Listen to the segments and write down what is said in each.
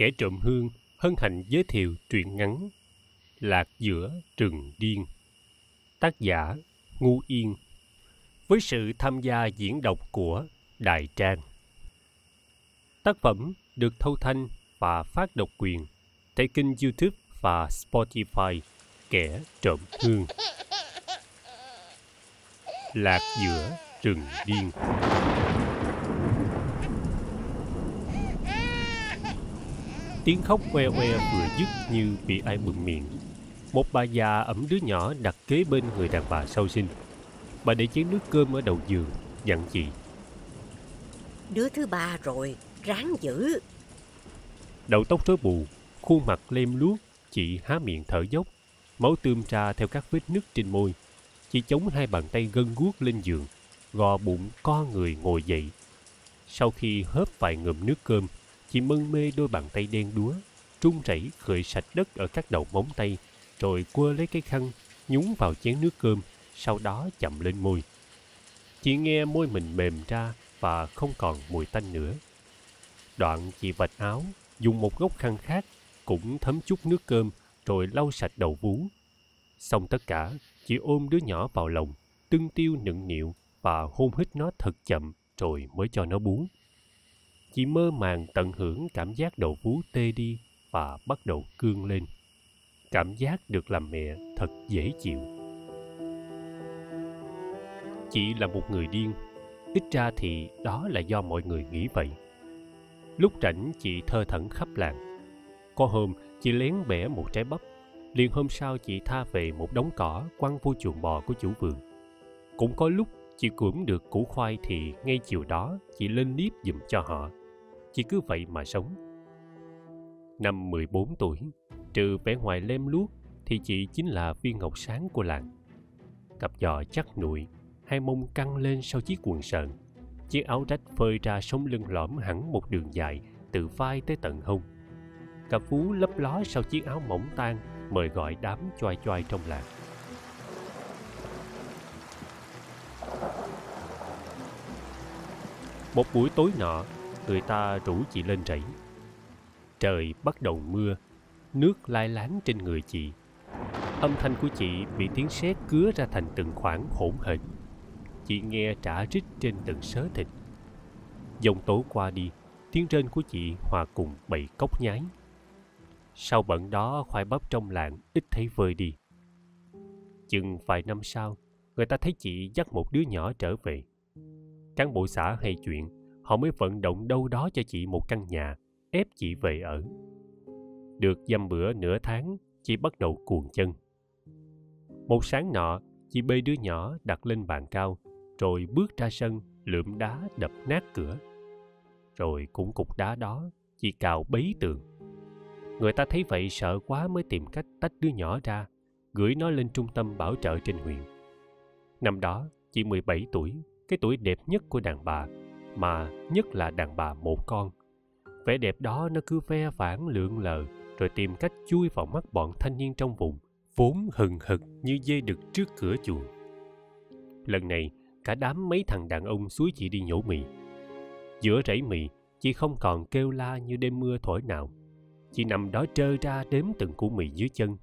kẻ trộm hương hân hạnh giới thiệu truyện ngắn Lạc giữa rừng điên. Tác giả Ngu Yên. Với sự tham gia diễn đọc của đại Trang. Tác phẩm được thâu thanh và phát độc quyền tại kênh youtube và Spotify Kẻ trộm hương. Lạc giữa rừng điên. Tiếng khóc que que vừa dứt như bị ai bụm miệng. Một bà già ẩm đứa nhỏ đặt kế bên người đàn bà sau sinh. Bà để chén nước cơm ở đầu giường dặn chị. Đứa thứ ba rồi, ráng giữ. đầu tóc rối bù khuôn mặt lem luốc chị há miệng thở dốc. Máu tươm ra theo các vết nứt trên môi. Chị chống hai bàn tay gân guốc lên giường gò bụng co người ngồi dậy. Sau khi hớp vài ngụm nước cơm chị mân mê đôi bàn tay đen đúa, trung rẩy khơi sạch đất ở các đầu móng tay, rồi quơ lấy cái khăn, nhúng vào chén nước cơm, sau đó chậm lên môi. Chị nghe môi mình mềm ra và không còn mùi tanh nữa. Đoạn chị vạch áo, dùng một góc khăn khác, cũng thấm chút nước cơm, rồi lau sạch đầu vú. Xong tất cả, chị ôm đứa nhỏ vào lòng, tưng tiêu nựng nịu và hôn hít nó thật chậm, rồi mới cho nó bú chị mơ màng tận hưởng cảm giác đầu vú tê đi và bắt đầu cương lên. Cảm giác được làm mẹ thật dễ chịu. Chị là một người điên. Ít ra thì đó là do mọi người nghĩ vậy. Lúc rảnh, chị thơ thẩn khắp làng. Có hôm, chị lén bẻ một trái bắp. Liền hôm sau, chị tha về một đống cỏ quăng vô chuồng bò của chủ vườn. Cũng có lúc, chị cưỡng được củ khoai thì ngay chiều đó, chị lên liếp giùm cho họ chỉ cứ vậy mà sống. Năm 14 tuổi, trừ vẻ ngoài lem luốc thì chị chính là viên ngọc sáng của làng. Cặp giò chắc nụi, hai mông căng lên sau chiếc quần sờn. Chiếc áo rách phơi ra sống lưng lõm hẳn một đường dài từ vai tới tận hông. Cặp vú lấp ló sau chiếc áo mỏng tan mời gọi đám choai choai trong làng. Một buổi tối nọ người ta rủ chị lên rẫy. Trời bắt đầu mưa, nước lai láng trên người chị. Âm thanh của chị bị tiếng sét cứa ra thành từng khoảng hỗn hển chị nghe trả rít trên từng sớ thịt. Dòng tố qua đi, tiếng rên của chị hòa cùng bầy cốc nhái. Sau bận đó, khoai bắp trong làng ít thấy vơi đi. Chừng vài năm sau, người ta thấy chị dắt một đứa nhỏ trở về. Cán bộ xã hay chuyện họ mới vận động đâu đó cho chị một căn nhà, ép chị về ở. Được dăm bữa nửa tháng, chị bắt đầu cuồng chân. Một sáng nọ, chị bê đứa nhỏ đặt lên bàn cao, rồi bước ra sân, lượm đá đập nát cửa. Rồi cũng cục đá đó, chị cào bấy tường. Người ta thấy vậy sợ quá mới tìm cách tách đứa nhỏ ra, gửi nó lên trung tâm bảo trợ trên huyện. Năm đó, chị 17 tuổi, cái tuổi đẹp nhất của đàn bà mà nhất là đàn bà một con. Vẻ đẹp đó nó cứ ve vãn lượn lờ, rồi tìm cách chui vào mắt bọn thanh niên trong vùng, vốn hừng hực như dê đực trước cửa chuồng. Lần này, cả đám mấy thằng đàn ông suối chị đi nhổ mì. Giữa rẫy mì, chị không còn kêu la như đêm mưa thổi nào. Chị nằm đó trơ ra đếm từng củ mì dưới chân.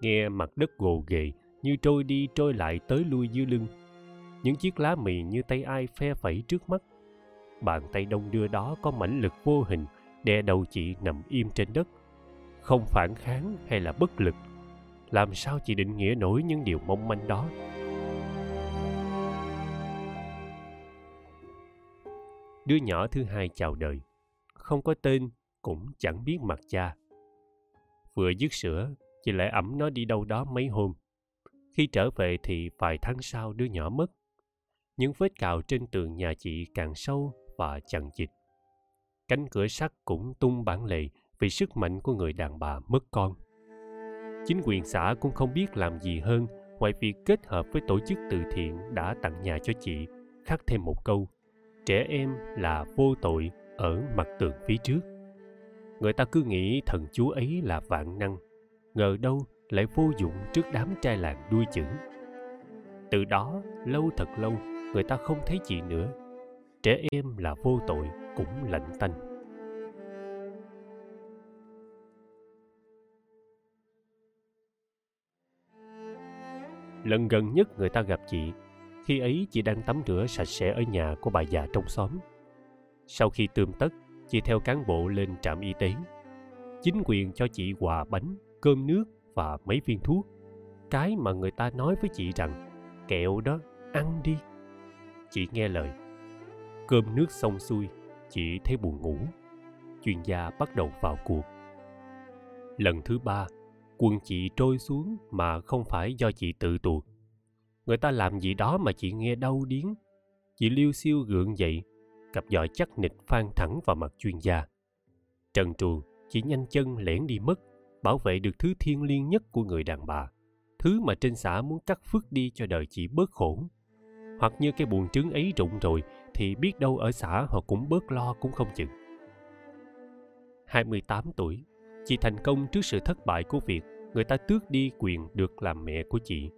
Nghe mặt đất gồ ghề, như trôi đi trôi lại tới lui dưới lưng. Những chiếc lá mì như tay ai phe phẩy trước mắt bàn tay đông đưa đó có mãnh lực vô hình, đè đầu chị nằm im trên đất. Không phản kháng hay là bất lực, làm sao chị định nghĩa nổi những điều mong manh đó? Đứa nhỏ thứ hai chào đời, không có tên cũng chẳng biết mặt cha. Vừa dứt sữa, chị lại ẩm nó đi đâu đó mấy hôm. Khi trở về thì vài tháng sau đứa nhỏ mất. Những vết cào trên tường nhà chị càng sâu và chằng chịt. Cánh cửa sắt cũng tung bản lề vì sức mạnh của người đàn bà mất con. Chính quyền xã cũng không biết làm gì hơn, ngoài việc kết hợp với tổ chức từ thiện đã tặng nhà cho chị, khắc thêm một câu, trẻ em là vô tội ở mặt tường phía trước. Người ta cứ nghĩ thần chúa ấy là vạn năng, ngờ đâu lại vô dụng trước đám trai làng đuôi chữ từ đó, lâu thật lâu, người ta không thấy chị nữa trẻ em là vô tội, cũng lạnh tanh. Lần gần nhất người ta gặp chị, khi ấy chị đang tắm rửa sạch sẽ ở nhà của bà già trong xóm. Sau khi tươm tất, chị theo cán bộ lên trạm y tế. Chính quyền cho chị quà bánh, cơm nước và mấy viên thuốc. Cái mà người ta nói với chị rằng, kẹo đó, ăn đi. Chị nghe lời. Cơm nước xong xuôi, chị thấy buồn ngủ. Chuyên gia bắt đầu vào cuộc. Lần thứ ba, quân chị trôi xuống mà không phải do chị tự tuột. Người ta làm gì đó mà chị nghe đau điếng. Chị liêu siêu gượng dậy, cặp giò chắc nịch phan thẳng vào mặt chuyên gia. Trần truồng, chị nhanh chân lẻn đi mất, bảo vệ được thứ thiêng liêng nhất của người đàn bà. Thứ mà trên xã muốn cắt phước đi cho đời chị bớt khổ. Hoặc như cái buồn trứng ấy rụng rồi thì biết đâu ở xã họ cũng bớt lo cũng không chừng. 28 tuổi, chị thành công trước sự thất bại của việc người ta tước đi quyền được làm mẹ của chị.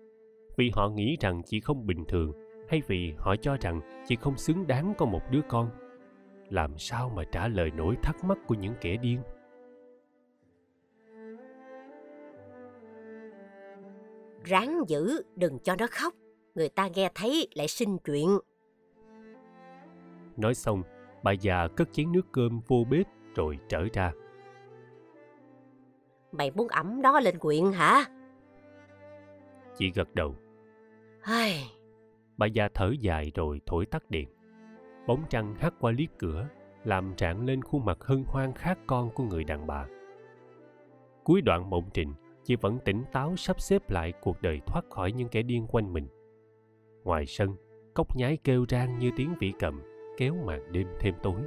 Vì họ nghĩ rằng chị không bình thường hay vì họ cho rằng chị không xứng đáng có một đứa con. Làm sao mà trả lời nỗi thắc mắc của những kẻ điên? Ráng giữ đừng cho nó khóc người ta nghe thấy lại xin chuyện nói xong bà già cất chén nước cơm vô bếp rồi trở ra Mày muốn ẩm đó lên quyện hả? Chị gật đầu. Ai... Bà già thở dài rồi thổi tắt điện. Bóng trăng hắt qua liếc cửa, làm rạng lên khuôn mặt hân hoan khác con của người đàn bà. Cuối đoạn mộng trình, chị vẫn tỉnh táo sắp xếp lại cuộc đời thoát khỏi những kẻ điên quanh mình. Ngoài sân, cốc nhái kêu rang như tiếng vĩ cầm, kéo màn đêm thêm tối.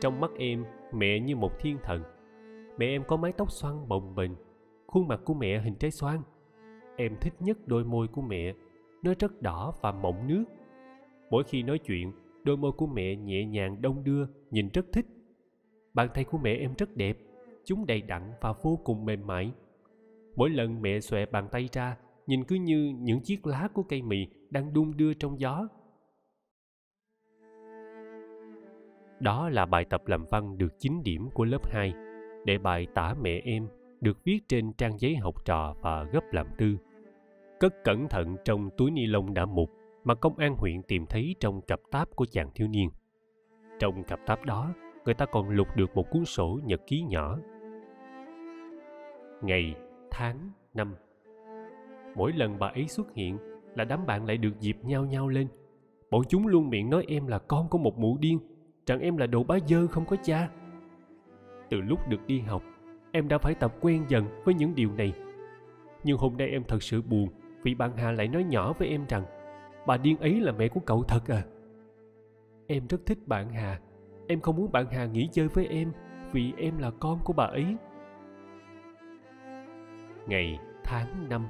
Trong mắt em, mẹ như một thiên thần. Mẹ em có mái tóc xoăn bồng bềnh, khuôn mặt của mẹ hình trái xoan. Em thích nhất đôi môi của mẹ, nó rất đỏ và mọng nước. Mỗi khi nói chuyện, đôi môi của mẹ nhẹ nhàng đông đưa, nhìn rất thích. Bàn tay của mẹ em rất đẹp, chúng đầy đặn và vô cùng mềm mại. Mỗi lần mẹ xòe bàn tay ra, nhìn cứ như những chiếc lá của cây mì đang đung đưa trong gió Đó là bài tập làm văn được 9 điểm của lớp 2. Để bài tả mẹ em được viết trên trang giấy học trò và gấp làm tư. Cất cẩn thận trong túi ni lông đã mục mà công an huyện tìm thấy trong cặp táp của chàng thiếu niên. Trong cặp táp đó, người ta còn lục được một cuốn sổ nhật ký nhỏ. Ngày, tháng, năm. Mỗi lần bà ấy xuất hiện là đám bạn lại được dịp nhau nhau lên. Bọn chúng luôn miệng nói em là con của một mụ điên rằng em là đồ bá dơ không có cha. Từ lúc được đi học em đã phải tập quen dần với những điều này. Nhưng hôm nay em thật sự buồn vì bạn hà lại nói nhỏ với em rằng bà điên ấy là mẹ của cậu thật à. Em rất thích bạn hà. Em không muốn bạn hà nghỉ chơi với em vì em là con của bà ấy ngày tháng năm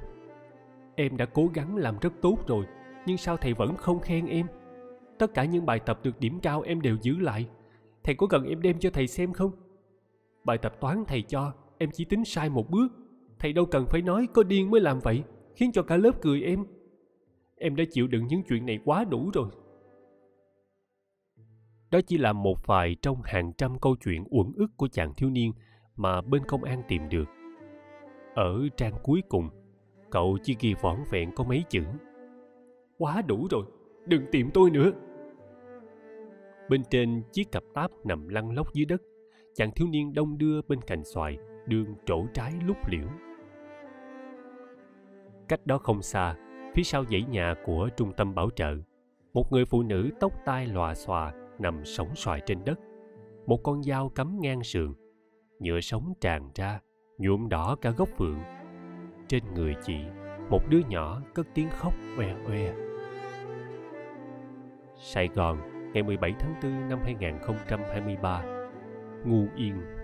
em đã cố gắng làm rất tốt rồi nhưng sao thầy vẫn không khen em Tất cả những bài tập được điểm cao em đều giữ lại. Thầy có cần em đem cho thầy xem không? Bài tập toán thầy cho, em chỉ tính sai một bước. Thầy đâu cần phải nói có điên mới làm vậy, khiến cho cả lớp cười em. Em đã chịu đựng những chuyện này quá đủ rồi. Đó chỉ là một vài trong hàng trăm câu chuyện uẩn ức của chàng thiếu niên mà bên công an tìm được. Ở trang cuối cùng, cậu chỉ ghi vỏn vẹn có mấy chữ. Quá đủ rồi, đừng tìm tôi nữa. Bên trên chiếc cặp táp nằm lăn lóc dưới đất chàng thiếu niên đông đưa bên cạnh xoài đường trổ trái lúc liễu. Cách đó không xa phía sau dãy nhà của trung tâm bảo trợ một người phụ nữ tóc tai lòa xòa nằm sóng xoài trên đất. Một con dao cắm ngang sườn nhựa sống tràn ra nhuộm đỏ cả gốc phượng trên người chị, một đứa nhỏ cất tiếng khóc oe oe. Sài Gòn, ngày 17 tháng 4 năm 2023 Ngu Yên.